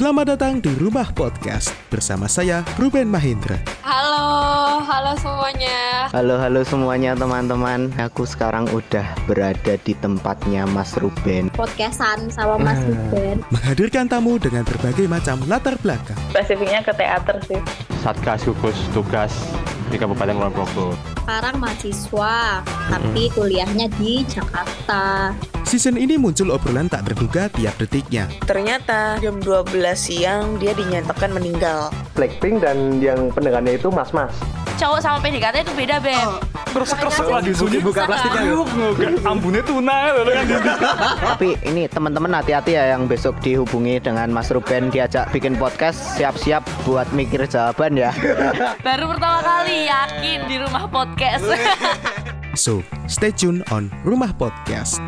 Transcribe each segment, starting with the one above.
Selamat datang di Rumah Podcast bersama saya Ruben Mahindra. Halo, halo semuanya. Halo halo semuanya teman-teman. Aku sekarang udah berada di tempatnya Mas Ruben. Podcastan sama Mas Ruben. Menghadirkan tamu dengan berbagai macam latar belakang. spesifiknya ke teater sih Satgas gugus tugas di Kabupaten Kulon Progo. Sekarang mahasiswa, tapi kuliahnya di Jakarta. Season ini muncul obrolan tak terduga tiap detiknya. ternyata jam 12 siang dia dinyatakan meninggal Blackpink dan yang pendengarnya itu mas-mas. cowok sama PDKT itu beda beb Terus terus lagi sunyi buka plastiknya. Ambune tuna lho kan. Tapi ini teman-teman hati-hati ya yang besok dihubungi dengan Mas Ruben diajak bikin podcast siap-siap buat mikir jawaban ya. baru pertama kali yakin di rumah podcast So, stay tune on Rumah Podcast.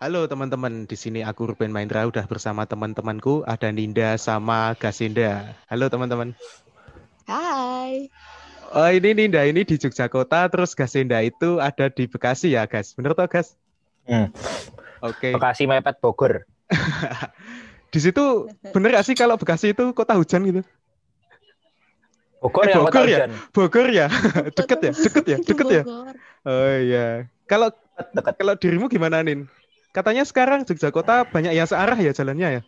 Halo teman-teman, di sini aku Ruben Maindra udah bersama teman-temanku ada Ninda sama Gasinda. Halo teman-teman. Hai. Oh ini Ninda ini di Yogyakarta, terus Gasinda itu ada di Bekasi ya, Gas. Bener toh, Gas? Hmm. Oke. Bekasi mepet Bogor. Di situ bener gak sih kalau Bekasi itu kota hujan gitu? Bogor Eh, yang Bogor kota ya? hujan. Bogor ya? deket ya? Deket ya? Deket ya? Oh iya. Kalau kalau dirimu gimana, Nin? Katanya sekarang Yogyakarta banyak yang searah ya jalannya ya?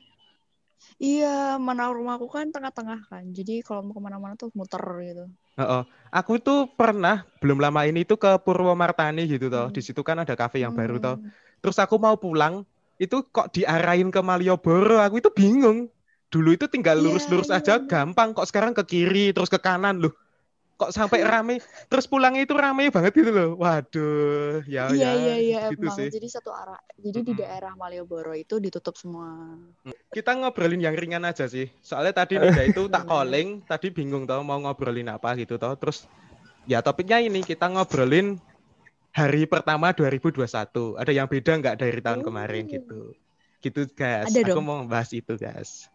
Iya, mana rumahku kan tengah-tengah kan. Jadi kalau mau ke mana-mana tuh muter gitu. Heeh. Aku itu pernah belum lama ini itu ke Purwomartani gitu toh. Hmm. Di situ kan ada kafe yang baru toh. Hmm. Terus aku mau pulang, itu kok diarahin ke Malioboro. Aku itu bingung. Dulu itu tinggal Iya, lurus-lurus iya, aja iya. gampang. Kok sekarang ke kiri terus ke kanan loh. Kok sampai rame. Terus pulangnya itu rame banget gitu loh. Waduh, ya ya. iya, iya, iya, gitu emang. sih. Jadi satu arah. Jadi di Mm-mm. daerah Malioboro itu ditutup semua. Kita ngobrolin yang ringan aja sih. Soalnya tadi Ninda itu tak calling, tadi bingung tau mau ngobrolin apa gitu tau. Terus ya topiknya ini kita ngobrolin hari pertama 2021. Ada yang beda nggak dari tahun Oh. kemarin gitu. Gitu guys. Ada Aku dong. mau membahas itu guys.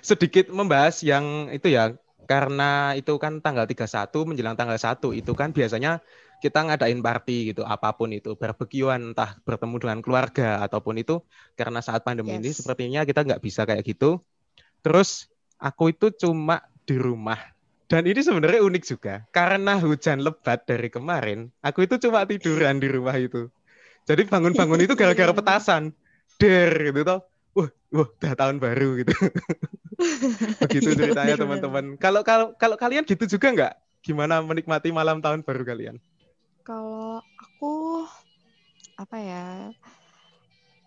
Sedikit membahas yang itu ya karena itu kan tanggal 31 menjelang tanggal 1 itu kan biasanya kita ngadain party gitu apa pun itu barbekyuan entah bertemu dengan keluarga ataupun itu. Karena saat pandemi ini Yes. sepertinya kita nggak bisa kayak gitu. Terus aku itu cuma di rumah. Dan ini sebenarnya unik juga karena hujan lebat dari kemarin aku itu cuma tiduran di rumah itu. Jadi bangun-bangun itu gara-gara petasan. Der gitu toh. Wah wah udah tahun baru gitu begitu Iya, ceritanya teman-teman. Kalau kalau kalau kalian gitu juga nggak? Gimana menikmati malam tahun baru kalian? Kalau aku apa ya?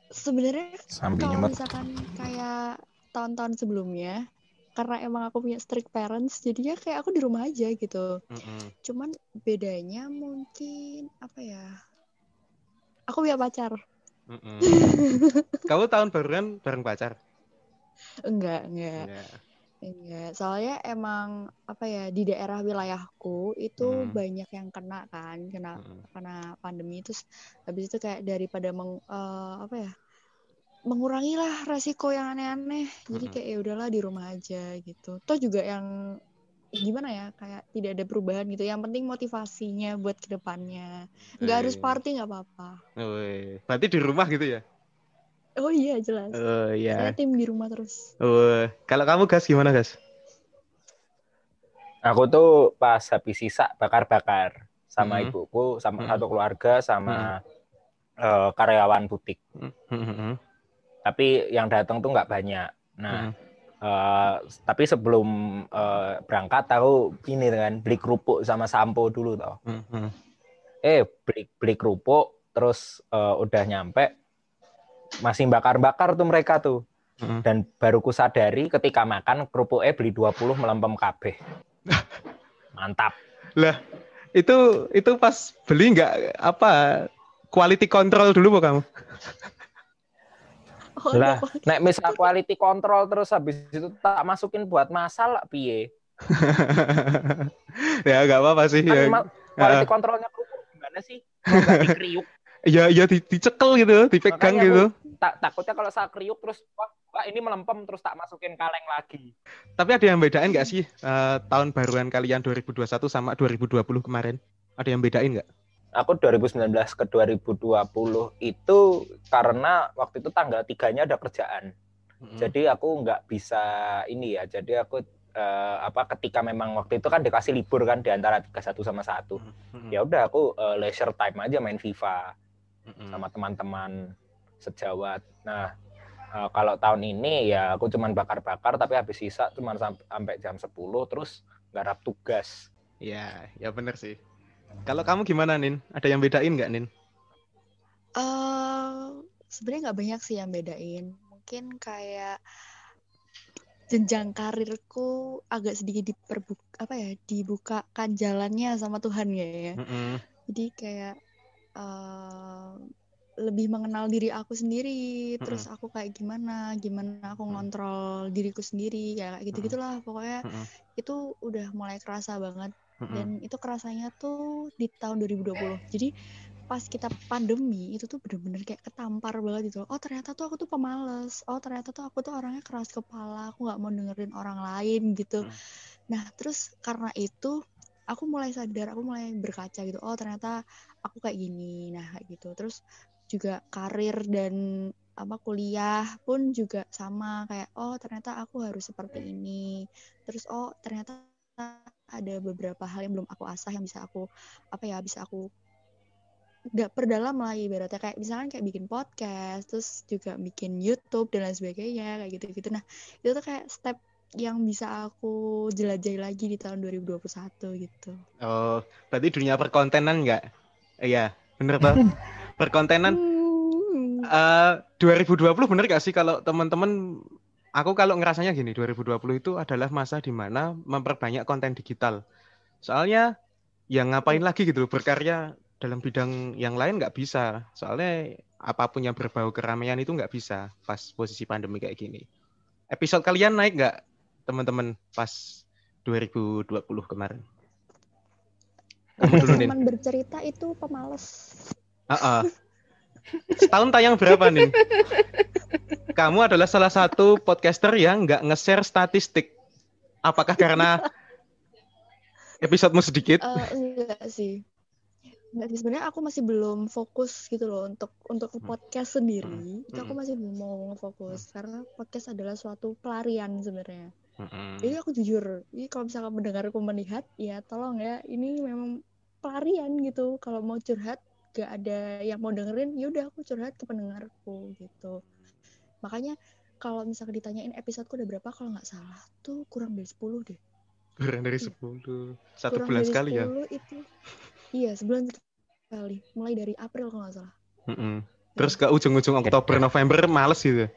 Sebenarnya Sambil kalau misalkan kayak tahun-tahun sebelumnya karena emang aku punya strict parents jadinya kayak aku di rumah aja gitu. Mm-mm. cuman bedanya mungkin apa ya aku punya pacar. Mm-mm. kamu tahun baruan bareng pacar enggak enggak Enggak. enggak soalnya emang apa ya di daerah wilayahku itu Hmm. banyak yang kena kan kena Mm-mm. karena pandemi terus habis itu kayak daripada meng, eh, apa ya mengurangi lah resiko yang aneh-aneh jadi Mm-mm. kayak ya udahlah di rumah aja gitu toh juga yang gimana ya kayak tidak ada perubahan gitu yang penting motivasinya buat ke depannya nggak harus Eh. party nggak apa-apa berarti di rumah gitu ya oh iya jelas oh iya saya tim di rumah terus oh kalau kamu gas gimana gas Aku tuh pas habis sisa bakar-bakar sama Hmm. ibuku, sama Hmm. satu keluarga, sama eh, karyawan butik. Mm-mm. Tapi yang datang tuh nggak banyak. Nah, eh, tapi sebelum eh, berangkat aku ini kan beli kerupuk sama sampo dulu toh. Mm-mm. Eh beli beli kerupuk, terus eh, udah nyampe masih bakar-bakar tuh mereka tuh. Mm-mm. Dan baru ku sadari ketika makan kerupuknya beli 20 melempem kabeh. Mantap. lah itu itu pas beli nggak apa quality control dulu kok kamu oh, Lah, ada nek misal quality control terus habis itu tak masukin buat masal lah piye? ya nggak apa-apa sih Kan ya quality controlnya kerupuk gimana sih? Nggak dikriuk. ya ya di, dicekel gitu dipegang Makanya gitu Tak takutnya kalau saya kriuk terus wah, wah ini melempem terus tak masukin kaleng lagi. tapi ada yang bedain nggak sih eh, tahun baruan kalian 2021 sama 2020 kemarin ada yang bedain nggak Aku 2019 ke 2020 itu karena waktu itu tanggal 3-nya ada kerjaan. Mm-mm. Jadi aku nggak bisa ini ya. Jadi aku eh, apa ketika memang waktu itu kan dikasih libur kan di antara 31 sama 1. Mm-mm. Ya udah aku eh, leisure time aja main FIFA sama teman-teman sejawat. Nah, eh, kalau tahun ini ya aku cuman bakar-bakar tapi habis sisa cuman sam- sampai jam 10 terus garap tugas. Ya, ya bener sih. Kalau kamu gimana, Nin? Ada yang bedain nggak, Nin? eh sebenarnya nggak banyak sih yang bedain. Mungkin kayak jenjang karirku agak sedikit diperbuka apa ya dibukakan jalannya sama Tuhan ya. Mm-mm. Jadi kayak eh, lebih mengenal diri aku sendiri, terus aku kayak gimana, gimana aku Mm. ngontrol diriku sendiri, ya kayak gitu-gitulah. Pokoknya Mm-mm. itu udah mulai kerasa banget Mm-mm. dan itu kerasanya tuh di tahun 2020. Jadi pas kita pandemi itu tuh bener-bener kayak ketampar banget gitu. Oh ternyata tuh aku tuh pemalas. Oh ternyata tuh aku tuh orangnya keras kepala. Aku nggak mau dengerin orang lain gitu. Hmm. Nah terus karena itu aku mulai sadar, aku mulai berkaca gitu. Oh ternyata aku kayak gini. Nah kayak gitu. Terus juga karir dan apa kuliah pun juga sama kayak oh ternyata aku harus seperti ini. Terus oh ternyata ada beberapa hal yang belum aku asah yang bisa aku apa ya bisa aku nggak perdalam lah ibaratnya kayak misalkan kayak bikin podcast terus juga bikin YouTube dan lain sebagainya kayak gitu gitu nah itu tuh kayak step yang bisa aku jelajahi lagi di tahun 2021 gitu Oh, berarti dunia perkontenan nggak? Iya, bener toh? Perkontenan Hmm. eh 2020 bener gak sih kalau teman-teman aku kalau ngerasanya gini 2020 itu adalah masa di mana memperbanyak konten digital. Soalnya yang ngapain lagi gitu loh berkarya dalam bidang yang lain nggak bisa. Soalnya apa pun yang berbau keramaian itu nggak bisa pas posisi pandemi kayak gini. Episode kalian naik nggak teman-teman pas 2020 kemarin? Kamu dulu nih. teman bercerita itu pemalas Ah, ah. Setahun tayang berapa nih? Kamu adalah salah satu podcaster yang nggak nge-share statistik. Apakah karena episodemu sedikit? Eh, enggak sih enggak sih sebenarnya aku masih belum fokus gitu loh untuk untuk ke podcast sendiri itu aku Hmm. masih belum mau fokus karena podcast adalah suatu pelarian sebenarnya Mm-mm. Jadi aku jujur, ini kalau misalkan mendengarku melihat, ya tolong ya, ini memang pelarian gitu. Kalau mau curhat, gak ada yang mau dengerin, yaudah aku curhat ke pendengarku gitu. Makanya kalau misalkan ditanyain episodeku udah berapa, kalau nggak salah tuh kurang dari 10 deh. Kurang dari 10. Satu kurang bulan dari sekali ya. 10 itu, iya sebulan sekali. Mulai dari April kalau nggak salah. Mm-mm. Terus ke ujung-ujung Oktober, November males gitu.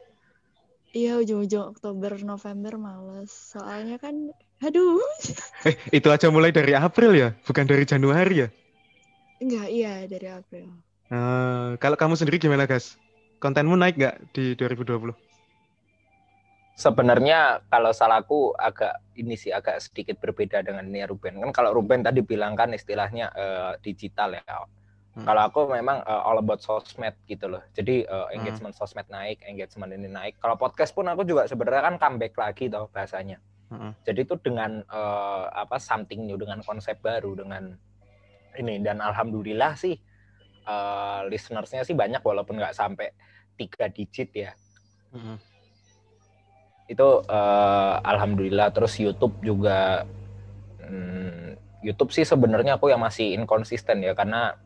Iya ujung-ujung Oktober, November males. Soalnya kan, aduh, Eh, itu aja mulai dari April ya, bukan dari Januari ya. Enggak, iya dari April. Eh, kalau kamu sendiri gimana, guys? Kontenmu naik nggak di 2020? Sebenarnya kalau salahku agak ini sih agak sedikit berbeda dengan ini Ruben. Kan kalau Ruben tadi bilang kan istilahnya eh, digital ya. Hmm. Kalau aku memang eh, all about sosmed gitu loh. Jadi eh, engagement sosmed naik, engagement ini naik. Kalau podcast pun aku juga sebenarnya kan comeback lagi toh bahasanya. Mm-mm. Jadi itu dengan eh, apa something new dengan konsep baru dengan ini dan alhamdulillah sih eh, listenersnya sih banyak walaupun nggak sampai tiga digit ya. Mm-mm. itu eh, alhamdulillah. Terus YouTube juga hmm, YouTube sih sebenarnya aku yang masih inkonsisten ya karena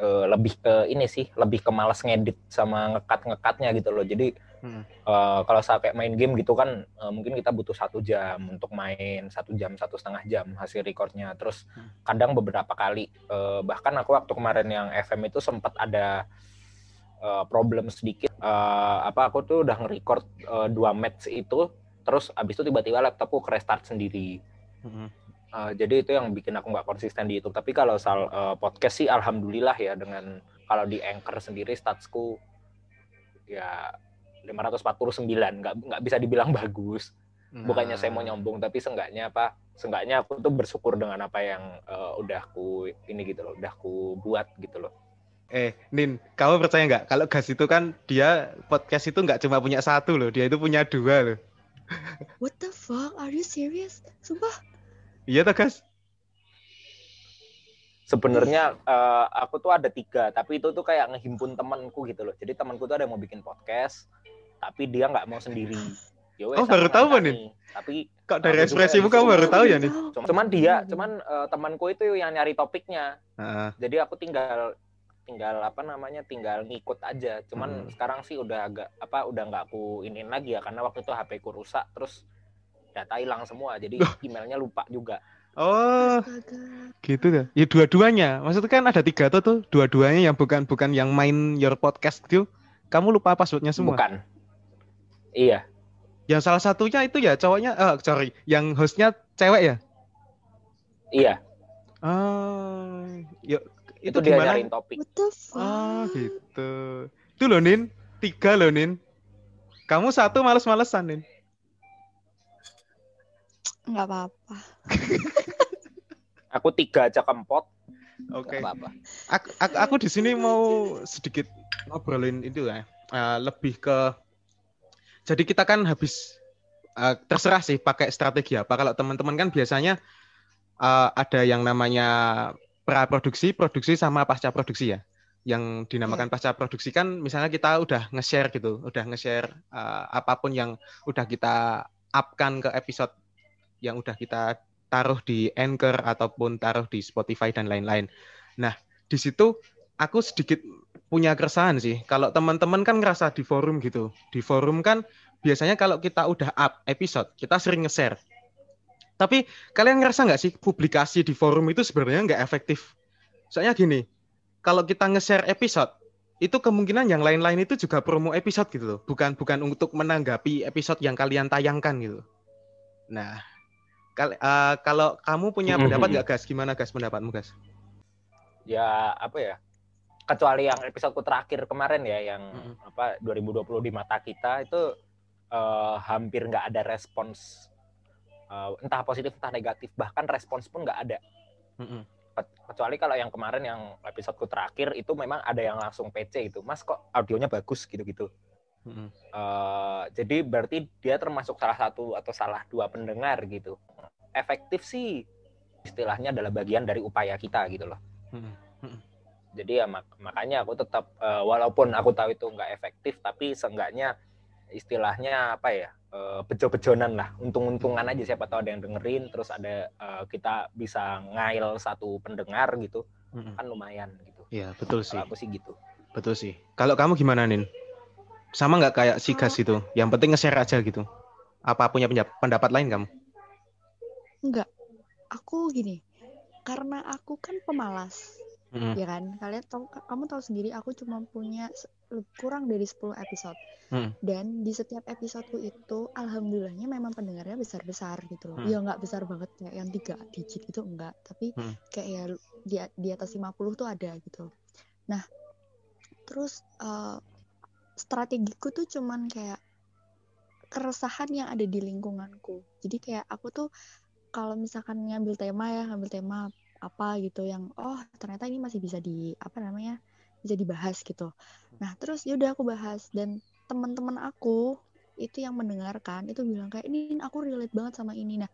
eh, lebih ke ini sih lebih ke malas ngedit sama ngekat ngekatnya gitu loh. Jadi Mm-mm. eh, kalau kayak main game gitu kan eh, mungkin kita butuh satu jam untuk main satu jam satu setengah jam hasil recordnya. Terus kadang beberapa kali eh, bahkan aku waktu kemarin yang FM itu sempat ada eh, problem sedikit. Eh, apa aku tuh udah nge-record eh, dua match itu terus abis itu tiba-tiba laptopku restart sendiri. Mm-mm. Eh, jadi itu yang bikin aku nggak konsisten di YouTube. Tapi kalau soal eh, podcast sih alhamdulillah ya dengan kalau di Anchor sendiri statsku ya 549 nggak nggak bisa dibilang bagus bukannya saya mau Nah. nyombong tapi seenggaknya apa seenggaknya aku tuh bersyukur dengan apa yang eh, udah ku ini gitu loh udah ku buat gitu loh Eh, Nin, kamu percaya nggak? Kalau Gas itu kan dia podcast itu nggak cuma punya satu loh, dia itu punya dua loh. What the fuck? Are you serious? Sumpah? Iya toh, Gas? Sebenarnya eh, aku tuh ada tiga tapi itu tuh kayak ngehimpun temanku gitu loh jadi temanku tuh ada yang mau bikin podcast tapi dia nggak mau sendiri. Ya wes, Oh, baru tahu, Mbak, ngancani. Tapi Kok dari ekspresimu kamu baru tahu ya nih? Cuma- cuman dia, cuman eh, temanku itu yang nyari topiknya. Heeh. Jadi aku tinggal tinggal apa namanya tinggal ngikut aja. Cuman Hmm. sekarang sih udah agak apa udah nggak aku iniin lagi ya karena waktu itu HP ku rusak terus data hilang semua. Jadi emailnya lupa juga. Oh, Astaga. gitu ya. Ya dua-duanya. Maksudnya kan ada tiga tuh tuh, dua-duanya yang bukan bukan yang main your podcast gitu. Kamu lupa passwordnya semua. Bukan. Iya, Yang salah satunya itu ya cowoknya, eh sorry, yang hostnya cewek ya? iya. Ah, yuk Itu, itu, dia gimana? nyariin topik. What the fuck? Oh gitu. Itu loh Nin, tiga loh Nin. Kamu satu males-malesan Nin. Nggak apa-apa. Aku tiga aja kempot. Oke. nggak apa-apa. Aku, aku, aku di sini mau sedikit ngobrolin itu ya, eh, lebih ke. Jadi kita kan habis eh, terserah sih pakai strategi apa. Kalau teman-teman kan biasanya eh, ada yang namanya pra produksi, produksi sama pasca produksi ya. Yang dinamakan pasca produksi kan misalnya kita udah nge-share gitu, udah nge-share eh, apa pun yang udah kita upkan ke episode yang udah kita taruh di Anchor ataupun taruh di Spotify dan lain-lain. Nah, di situ aku sedikit punya keresahan sih. Kalau teman-teman kan ngerasa di forum gitu. Di forum kan biasanya kalau kita udah up episode, kita sering nge-share. Tapi kalian ngerasa nggak sih publikasi di forum itu sebenarnya nggak efektif? Soalnya gini, kalau kita nge-share episode, itu kemungkinan yang lain-lain itu juga promo episode gitu loh. Bukan bukan untuk menanggapi episode yang kalian tayangkan gitu. Nah, kal- eh, kalau kamu punya Mhm. pendapat nggak gas? Gimana gas pendapatmu gas? Ya apa ya? Kecuali yang episodeku terakhir kemarin ya, yang Mm-mm. apa 2020 di mata kita itu eh, hampir nggak ada respons, eh, entah positif entah negatif, bahkan respons pun nggak ada. Mm-mm. Ke- Kecuali kalau yang kemarin yang episodeku terakhir itu memang ada yang langsung PC itu, Mas kok audionya bagus gitu-gitu. Mm-mm. Eh, jadi berarti dia termasuk salah satu atau salah dua pendengar gitu. Efektif sih istilahnya adalah bagian dari upaya kita gitu loh. Mm-mm. Jadi ya mak- makanya aku tetap eh, walaupun aku tahu itu nggak efektif tapi seenggaknya istilahnya apa ya eh, bejo-bejonan lah untung-untungan aja siapa tahu ada yang dengerin terus ada eh, kita bisa ngail satu pendengar gitu Mm-mm. kan lumayan gitu. Iya betul sih, Kalau aku sih gitu. betul sih. Kalau kamu gimana Nin? Sama nggak kayak si gas itu? Yang penting nge-share aja gitu. Apa punya pendapat lain kamu? Enggak. Aku gini. Karena aku kan pemalas. Mm-mm. ya kan kalian tahu kamu tahu sendiri aku cuma punya kurang dari 10 episode Hmm. dan di setiap episodeku itu alhamdulillahnya memang pendengarnya besar besar gitu loh Hmm. ya nggak besar banget kayak yang tiga digit itu enggak tapi Hmm. kayak ya di, di atas 50 tuh ada gitu nah terus eh, strategiku tuh cuman kayak keresahan yang ada di lingkunganku jadi kayak aku tuh kalau misalkan ngambil tema ya ngambil tema apa gitu yang oh ternyata ini masih bisa di apa namanya bisa dibahas gitu. Nah terus yaudah aku bahas dan teman-teman aku itu yang mendengarkan itu bilang kayak ini aku relate banget sama ini. Nah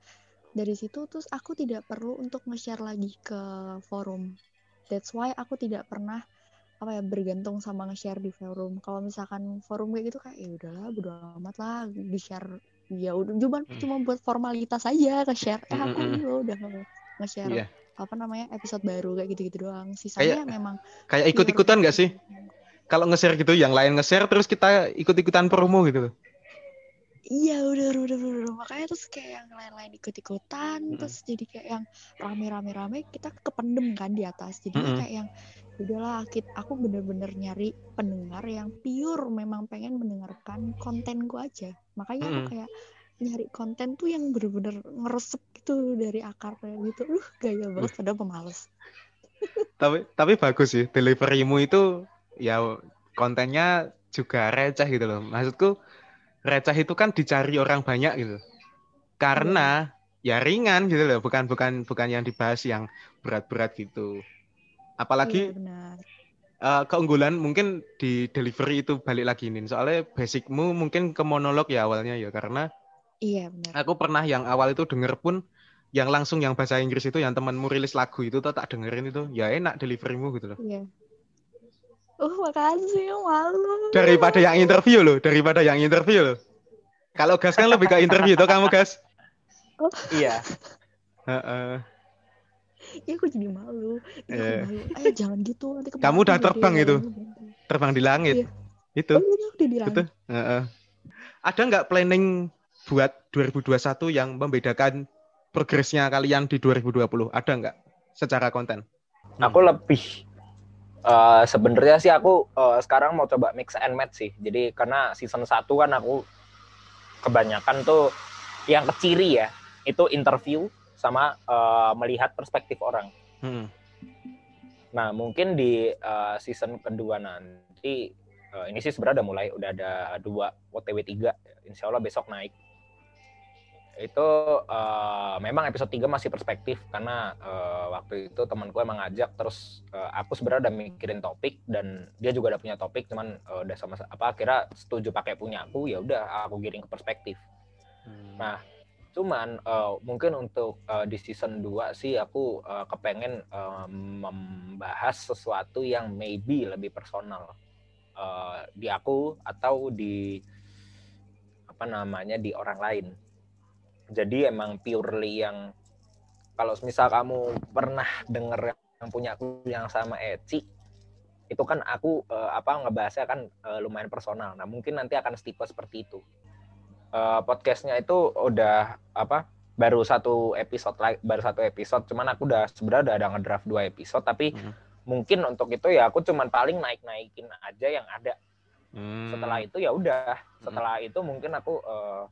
dari situ terus aku tidak perlu untuk nge-share lagi ke forum. That's why aku tidak pernah apa ya bergantung sama nge-share di forum. Kalau misalkan forum kayak gitu kayak ya udahlah bodo amat lah di share ya udah cuma Hmm. cuma buat formalitas aja ke share eh aku Mm-mm. ini loh udah nge-share Iya. apa namanya episode baru kayak gitu-gitu doang sisanya Kayak- memang Kayak ikut-ikutan nggak sih? Kalau nge-share gitu, yang lain nge-share terus kita ikut-ikutan promo gitu. Iya udah udah udah udah makanya terus kayak yang lain-lain ikut-ikutan Mm-mm. terus jadi kayak yang rame-rame-rame kita kependem kan di atas jadi Mm-mm. kayak yang udahlah aku bener-bener nyari pendengar yang pure memang pengen mendengarkan konten gua aja makanya aku kayak nyari konten tuh yang bener-bener ngeresep gitu dari akarnya gitu uh gaya banget padahal pemalas Tapi tapi bagus sih, deliverymu itu ya kontennya juga receh gitu loh. Maksudku receh itu kan dicari orang banyak gitu. Karena ya ringan gitu loh, bukan bukan bukan yang dibahas yang berat-berat gitu. Apalagi iya benar eh, keunggulan mungkin di delivery itu balik lagi nih. Soalnya basicmu mungkin ke monolog ya awalnya ya karena iya benar aku pernah yang awal itu denger pun yang langsung yang bahasa Inggris itu yang temanmu rilis lagu itu tuh tak dengerin itu ya enak deliverymu gitu loh. iya Oh, makasih, malu. Daripada yang interview loh, daripada yang interview loh. Kalau gas kan lebih ke interview tuh kamu gas. Iya. Heeh. Ya aku jadi malu. Ya, Iya. malu. Ayo jangan gitu nanti Kamu udah terbang itu? Terbang di langit. Iya. Itu. Oh, iya, udah di langit. Betul. Heeh. Ada nggak planning buat 2021 yang membedakan progresnya kalian di 2020? Ada nggak secara konten? Aku lebih eh sebenarnya sih aku eh, sekarang mau coba mix and match sih. Jadi karena season 1 kan aku kebanyakan tuh yang keciri ya, itu interview sama eh, melihat perspektif orang. Hmm. Nah, mungkin di eh, season kedua nanti eh, ini sih sebenarnya udah mulai udah ada dua OTW 3 Insya Allah besok naik. Itu eh, memang episode 3 masih perspektif karena eh, waktu itu temanku emang ngajak terus eh, aku sebenarnya udah mikirin topik dan dia juga udah punya topik cuman eh, udah sama apa akhirnya setuju pakai punya aku ya udah aku giring ke perspektif. Nah, cuman eh, mungkin untuk eh, di season 2 sih aku eh, kepengen eh, membahas sesuatu yang maybe lebih personal eh, di aku atau di apa namanya di orang lain. Jadi emang purely yang kalau misal kamu pernah denger yang punya aku yang sama Eci itu kan aku eh, apa ngebahasnya kan eh, lumayan personal. Nah mungkin nanti akan setipe seperti itu. Eh, podcastnya itu udah apa baru satu episode lagi baru satu episode cuman aku udah sebenarnya udah ada ngedraft dua episode tapi Mhm. mungkin untuk itu ya aku cuman paling naik naikin aja yang ada Hmm. setelah itu ya udah setelah itu mungkin aku eh,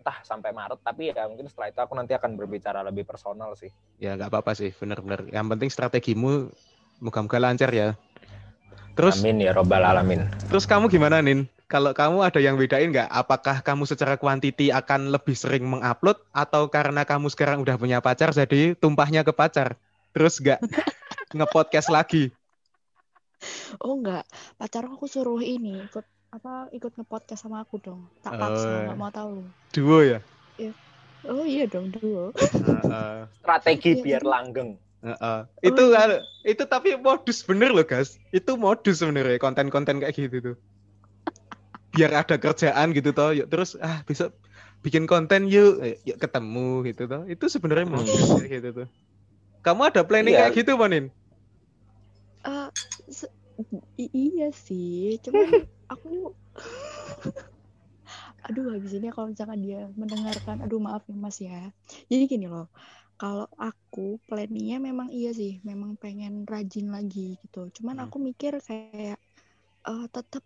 entah sampai Maret tapi ya mungkin setelah itu aku nanti akan berbicara lebih personal sih Ya nggak apa-apa sih, bener-bener. Yang penting strategimu moga-moga lancar ya. Terus amin ya robbal alamin terus kamu gimana Nin? Kalau kamu ada yang bedain nggak? Apakah kamu secara kuantiti akan lebih sering mengupload atau karena kamu sekarang udah punya pacar jadi tumpahnya ke pacar? Terus nggak ngepodcast lagi? Oh enggak, pacarku aku suruh ini ikut apa ikut ngepodcast sama aku dong. Tak Oh. paksa, nggak mau tahu. Duo ya? Oh iya dong duo. Heeh. strategi Iya, biar langgeng Heeh. Itu iya. kan itu tapi modus bener loh guys. Itu modus sebenarnya konten-konten kayak gitu tuh. Biar ada kerjaan gitu toh. Yuk terus ah besok bikin konten yuk, Eh, yuk ketemu gitu toh. Itu sebenarnya modus kayak gitu tuh. Kamu ada planning Iya. kayak gitu Monin? Eh, se- i- iya sih, cuman aku aduh habis ini kalau misalkan dia mendengarkan aduh maaf ya mas ya jadi gini loh kalau aku planningnya memang iya sih memang pengen rajin lagi gitu cuman Hmm. aku mikir kayak eh tetap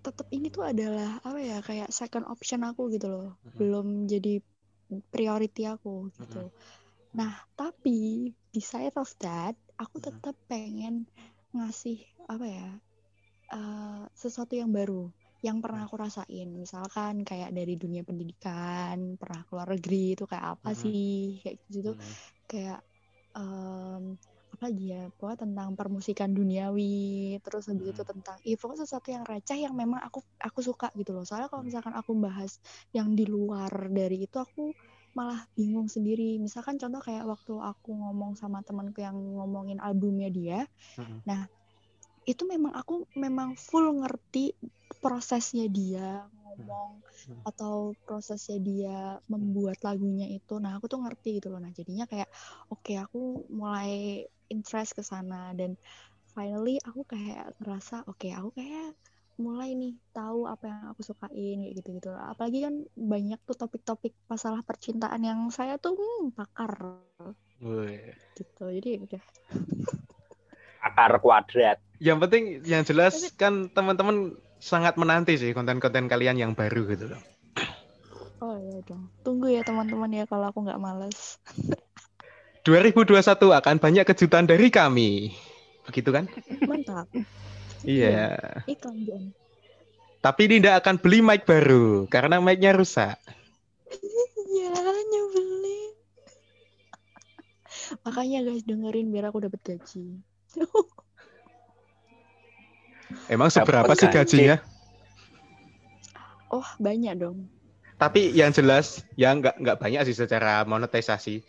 tetap ini tuh adalah apa ya kayak second option aku gitu loh Mhm. belum jadi priority aku gitu nah tapi beside of that aku Mhm. tetap pengen ngasih apa ya eh, sesuatu yang baru yang pernah aku rasain misalkan kayak dari dunia pendidikan pernah keluar negeri itu kayak apa Mhm. sih kayak gitu kayak em, apa lagi ya pokoknya tentang permusikan duniawi terus habis itu tentang pokoknya sesuatu yang receh yang memang aku aku suka gitu loh. Soalnya kalau misalkan aku bahas yang di luar dari itu aku malah bingung sendiri. Misalkan contoh kayak waktu aku ngomong sama temanku yang ngomongin albumnya dia. Mhm. nah itu memang aku memang full ngerti prosesnya dia ngomong atau prosesnya dia membuat lagunya itu. Nah aku tuh ngerti gitu loh. Nah jadinya kayak oke aku mulai interest ke sana. Dan finally aku kayak ngerasa oke aku kayak mulai nih tahu apa yang aku sukain kayak gitu gitu apalagi kan banyak tuh topik-topik masalah percintaan yang saya tuh hmm, pakar. Gitu. Jadi udah. Akar kuadrat. Yang penting yang jelas kan teman-teman sangat menanti sih konten-konten kalian yang baru gitu loh. oh ya dong. Tunggu ya teman-teman ya kalau aku nggak males 2021 akan banyak kejutan dari kami. Begitu kan? mantap Iya. iklan Jon Tapi Dinda akan beli mic baru karena mic-nya rusak. Iya, nyebelin. Makanya guys dengerin biar aku dapat gaji. Emang seberapa sih gaji. gajinya? Oh banyak dong. Tapi yang jelas ya nggak nggak banyak sih secara monetisasi.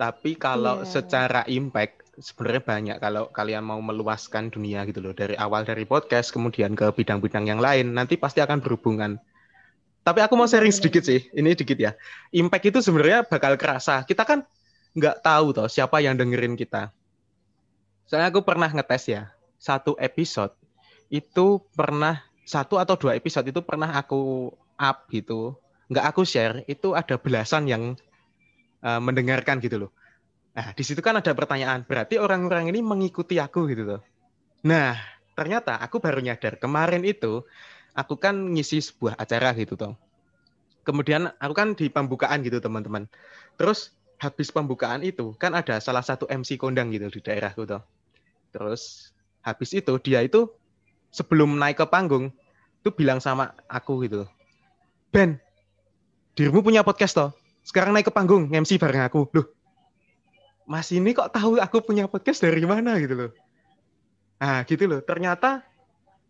Tapi kalau Iya. secara impact sebenarnya banyak kalau kalian mau meluaskan dunia gitu loh dari awal dari podcast kemudian ke bidang-bidang yang lain nanti pasti akan berhubungan. Tapi aku mau sharing sedikit sih, ini sedikit ya. Impact itu sebenarnya bakal kerasa. Kita kan nggak tahu toh siapa yang dengerin kita. Soalnya aku pernah ngetes ya, satu episode itu pernah satu atau dua episode itu pernah aku up gitu, nggak aku share, itu ada belasan yang uh, mendengarkan gitu loh. Nah, di situ kan ada pertanyaan, berarti orang-orang ini mengikuti aku gitu loh. Nah, ternyata aku baru nyadar kemarin itu aku kan ngisi sebuah acara gitu toh. Kemudian aku kan di pembukaan gitu teman-teman. Terus habis pembukaan itu kan ada salah satu MC kondang gitu di daerahku toh. Terus habis itu dia itu sebelum naik ke panggung tuh bilang sama aku gitu. Ben, dirimu punya podcast toh? Sekarang naik ke panggung MC bareng aku. Loh, Mas ini kok tahu aku punya podcast dari mana gitu loh. Nah, gitu loh. Ternyata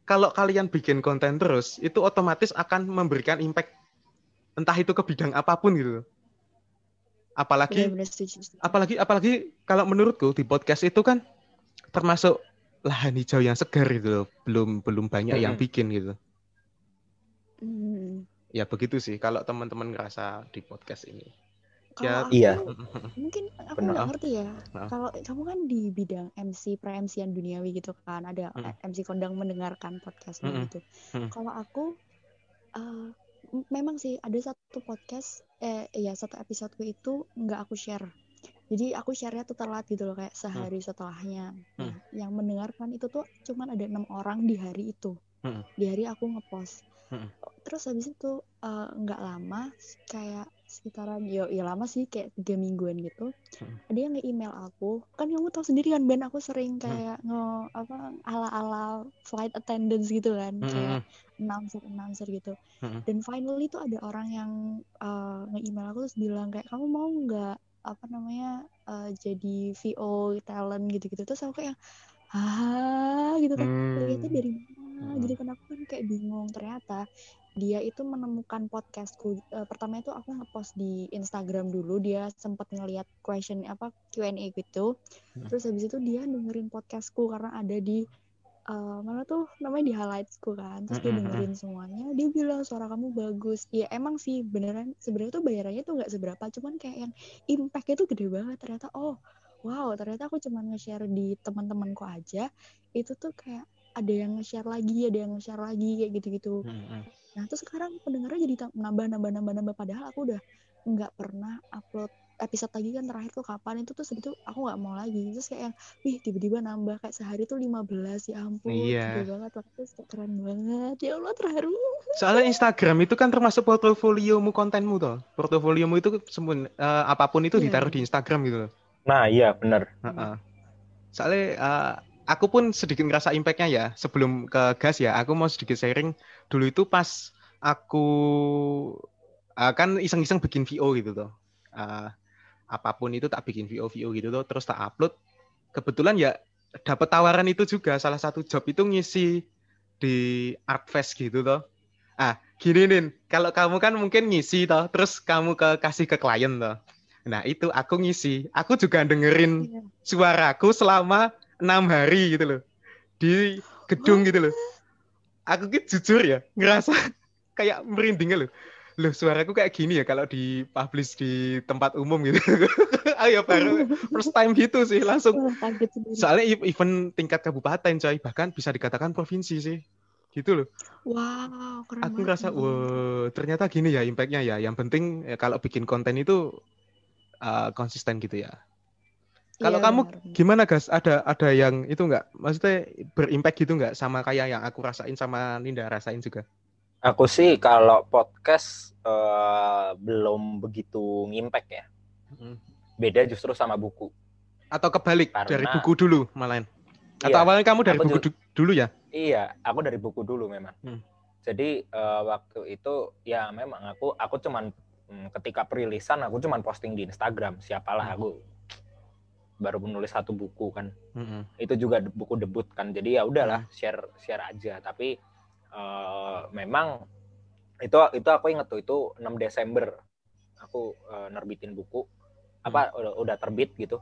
kalau kalian bikin konten terus, itu otomatis akan memberikan impact entah itu ke bidang apa pun gitu loh. Apalagi apalagi apalagi kalau menurutku di podcast itu kan termasuk lahan hijau yang segar gitu loh. Belum belum banyak hmm. yang bikin gitu. Hmm. Ya begitu sih kalau teman-teman ngerasa di podcast ini ya iya mungkin aku nggak ngerti ya nah. kalau kamu kan di bidang MC pre MCan duniawi gitu kan ada hmm. MC kondang mendengarkan podcast hmm. gitu hmm. kalau aku uh, memang sih ada satu podcast eh ya satu episodeku itu nggak aku share jadi aku share-nya tuh telat gitu loh kayak sehari hmm. setelahnya nah hmm. yang mendengarkan itu tuh cuman ada enam orang di hari itu hmm. di hari aku ngepost hmm. Terus habis itu eh, nggak uh, lama kayak sekitaran yo ya lama sih kayak tiga mingguan gitu hmm. ada yang nge-email aku kan kamu tahu sendiri kan Ben aku sering hmm. kayak hmm. nge apa ala ala flight attendance gitu kan hmm. kayak announcer announcer gitu hmm. dan finally tuh ada orang yang uh, nge-email aku terus bilang kayak kamu mau nggak apa namanya uh, jadi VO talent gitu gitu terus aku kayak ah gitu kan hmm. dari mana hmm. gitu kan aku kan kayak bingung ternyata dia itu menemukan podcastku uh, pertama itu aku ngepost di Instagram dulu dia sempat ngeliat question apa Q&A gitu. Hmm. terus habis itu dia dengerin podcastku karena ada di uh, mana tuh namanya di highlightsku kan. Terus dia hmm, hmm, dengerin semuanya dia bilang suara kamu bagus. Ya emang sih beneran sebenarnya tuh bayarannya tuh nggak seberapa cuman kayak yang impactnya tuh gede banget. Ternyata oh wow ternyata aku cuman nge-share di teman-temanku aja itu tuh kayak ada yang nge-share lagi ada yang nge-share lagi kayak gitu-gitu hmm. Nah terus sekarang pendengarnya jadi nambah nambah nambah nambah padahal aku udah nggak pernah upload episode lagi kan terakhir tuh kapan itu tuh segitu aku nggak mau lagi terus kayak yang wih tiba-tiba nambah kayak sehari tuh 15 ya ampun iya. gede banget waktu itu keren banget ya Allah terharu soalnya Instagram itu kan termasuk portofoliomu kontenmu tuh portofoliomu itu semun uh, apa pun itu yeah. ditaruh di Instagram gitu nah iya benar uh -uh. soalnya uh, aku pun sedikit ngerasa impactnya ya sebelum ke gas ya. Aku mau sedikit sharing. Dulu itu pas aku uh, kan iseng-iseng bikin VO gitu tuh uh, apa pun itu tak bikin VO VO gitu tuh terus tak upload. Kebetulan ya dapat tawaran itu juga. Salah satu job itu ngisi di Artfest gitu tuh ah gini nih kalau kamu kan mungkin ngisi toh terus kamu ke kasih ke klien tuh nah itu aku ngisi. Aku juga dengerin iya. suaraku selama enam hari gitu loh. Di gedung gitu loh. Aku gitu jujur ya ngerasa kayak merinding loh. Loh suaraku kayak gini ya kalau di publish di tempat umum gitu. Ayo baru first time gitu sih langsung. Soalnya event tingkat kabupaten coy bahkan bisa dikatakan provinsi sih. Gitu loh. Wow keren aku ngerasa wow ternyata gini ya impactnya ya. Yang penting ya, kalau bikin konten itu uh, konsisten gitu ya kalau iya, kamu benar. gimana gas? Ada ada yang itu nggak? Maksudnya berimpact gitu nggak sama kayak yang aku rasain sama Ninda rasain juga? Aku sih kalau podcast uh, belum begitu ngimpact ya. Hmm. Beda justru sama buku. Atau kebalik Karena, dari buku dulu malahan. Atau iya, awalnya kamu dari buku juga, dulu ya? Iya, aku dari buku dulu memang. Hmm. Jadi uh, waktu itu ya memang aku aku cuman hmm, ketika perilisan aku cuman posting di Instagram. Siapalah hmm. aku baru menulis satu buku kan. Mm-hmm. itu juga buku debut kan. Jadi ya udahlah mm-hmm. share share aja. Tapi uh, memang itu itu aku inget tuh itu 6 Desember aku uh, nerbitin buku. Apa mm. udah, udah terbit gitu.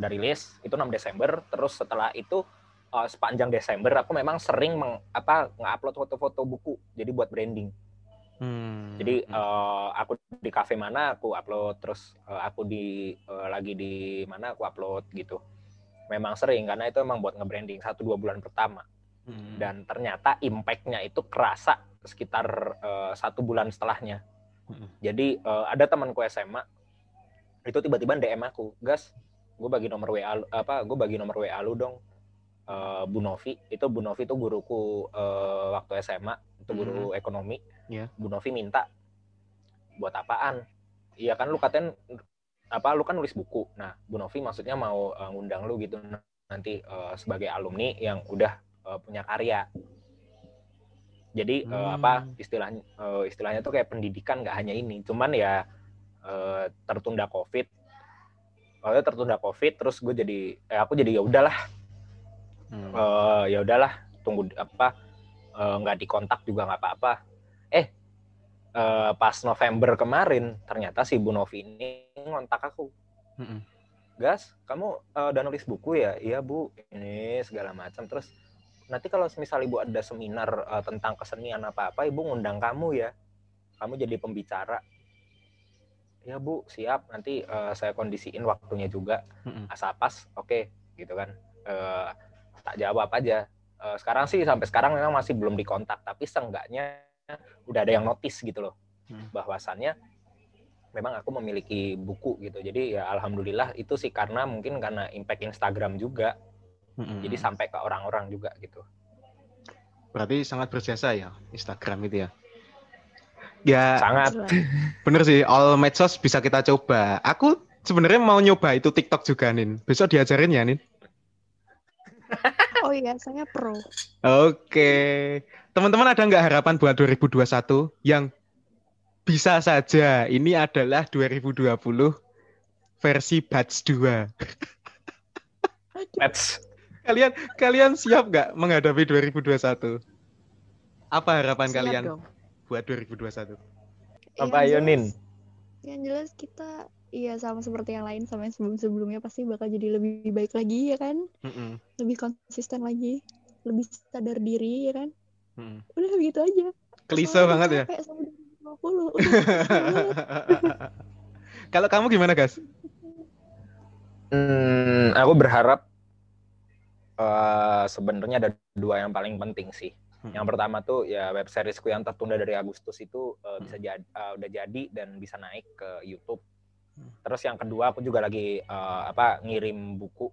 Udah rilis itu 6 Desember. Terus setelah itu uh, sepanjang Desember aku memang sering meng, apa nge-upload foto-foto buku. Jadi buat branding Hmm. jadi uh, aku di cafe mana aku upload terus uh, aku di uh, lagi di mana aku upload gitu memang sering karena itu memang buat nge-branding satu dua bulan pertama Hmm. dan ternyata impact-nya itu kerasa sekitar uh, satu bulan setelahnya Mm-mm. jadi uh, ada temanku SMA itu tiba-tiba DM aku gas gue bagi nomor WA apa gue bagi nomor WA lu dong Eh, Bu Novi. Itu Bu Novi itu guruku eh, waktu SMA itu guru ekonomi. Iya. Bu Novi minta buat apaan? Iya kan lu katain apa lu kan nulis buku. Nah Bu Novi maksudnya mau eh, ngundang lu gitu nanti eh, sebagai alumni yang udah eh, punya karya. Jadi Hmm. apa istilahnya eh, istilahnya tuh kayak pendidikan nggak hanya ini. Cuman ya eh, tertunda covid. Itu tertunda covid terus gue jadi eh, aku jadi ya udahlah Hmm. eh, ya udahlah tunggu apa eh, nggak dikontak juga nggak apa-apa. Eh eh, pas November kemarin ternyata si Bu Novi ini ngontak aku. Mm-mm. gas kamu eh, udah nulis buku ya? Iya bu. Ini segala macam. Terus nanti kalau misalnya ibu ada seminar eh, tentang kesenian apa apa ibu ngundang kamu ya. Kamu jadi pembicara. Ya bu. Siap. Nanti eh, saya kondisiin waktunya juga. Mm-mm. asal pas oke gitu kan. Eh, tak jawab aja Eh, sekarang sih sampai sekarang memang masih belum dikontak tapi seenggaknya udah ada yang notice gitu loh Hmm. bahwasannya memang aku memiliki buku gitu jadi ya alhamdulillah itu sih karena mungkin karena impact Instagram juga Mm-mm. jadi sampai ke orang-orang juga gitu Berarti sangat berjasa ya Instagram itu ya. Ya sangat bener sih all medsos bisa kita coba. Aku sebenarnya mau nyoba itu TikTok juga Nin. Besok diajarin ya Nin. Oh iya, saya pro. Oke. Teman-teman ada nggak harapan buat 2021 yang bisa saja ini adalah 2020 versi batch 2. Pets Kalian kalian siap nggak menghadapi 2021? Apa harapan Siap kalian dong. buat 2021? Apa, Yang ayo, Nin? jelas- Yang jelas kita iya sama seperti yang lain sama yang sebelum-sebelumnya pasti bakal jadi lebih baik lagi ya kan? Mm-mm, Lebih konsisten lagi, lebih sadar diri ya kan? mm-mm. Udah begitu aja. Klise banget ya. capek sama 2020. Udah, banget. Kalau kamu gimana, Gas? Hmm, aku berharap eh, sebenarnya ada dua yang paling penting sih. Hmm. Yang pertama tuh ya web seriesku yang tertunda dari Agustus itu eh, bisa jadi udah jadi dan bisa naik ke YouTube. Hmm. Terus yang kedua aku juga lagi eh, apa ngirim buku.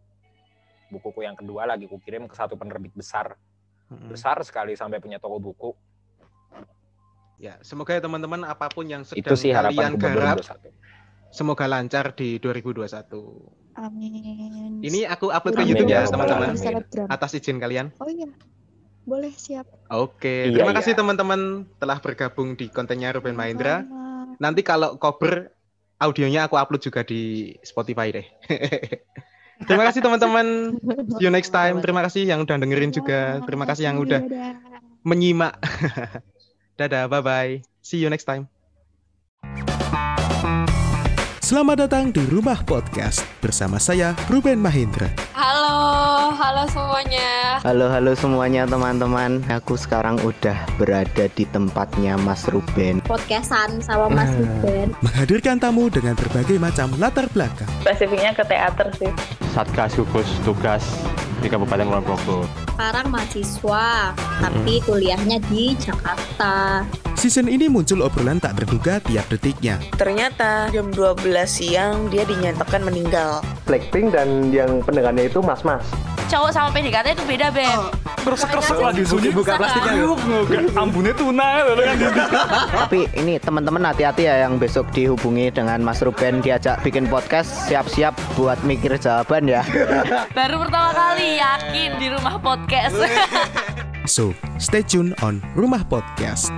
Bukuku yang kedua lagi ku kirim ke satu penerbit besar. Mm-mm. Besar sekali sampai punya toko buku. Ya, semoga ya teman-teman apa pun yang sedang Itu sih kalian garap, 2021. semoga lancar di 2021. Amin. Ini aku upload ke Udah YouTube ya, Amin. teman-teman. Amin. Atas izin kalian. Oh iya. Boleh siap. Oke, Iya, terima iya. kasih teman-teman telah bergabung di kontennya Ruben Mahendra. Nanti kalau cover audionya aku upload juga di Spotify deh. terima kasih teman-teman. See you next time. Terima kasih yang udah dengerin juga. Terima kasih yang udah menyimak. Dadah, bye-bye. See you next time. Selamat datang di Rumah Podcast bersama saya Ruben Mahendra. Halo, halo semuanya. Halo halo semuanya teman-teman. Aku sekarang udah berada di tempatnya Mas Ruben. Podcastan sama Mas Ruben. Menghadirkan tamu dengan berbagai macam latar belakang. Spesifiknya ke teater sih. Satgas gugus tugas di Kabupaten Kulon Progo. Sekarang mahasiswa, tapi kuliahnya di Jakarta. Season ini muncul obrolan tak terduga tiap detiknya. Ternyata jam 12 siang dia dinyatakan meninggal. Blackpink dan yang pendengarnya itu mas-mas. Cowok sama PDKT itu beda, Beb. Terus terus Makanya lagi sunyi buka plastiknya. Nggak, ambunnya tuna loh kan. Tapi ini teman-teman hati-hati ya yang besok dihubungi dengan Mas Ruben diajak bikin podcast siap-siap buat mikir jawaban ya. Baru pertama kali yakin di rumah podcast. So, stay tune on Rumah Podcast.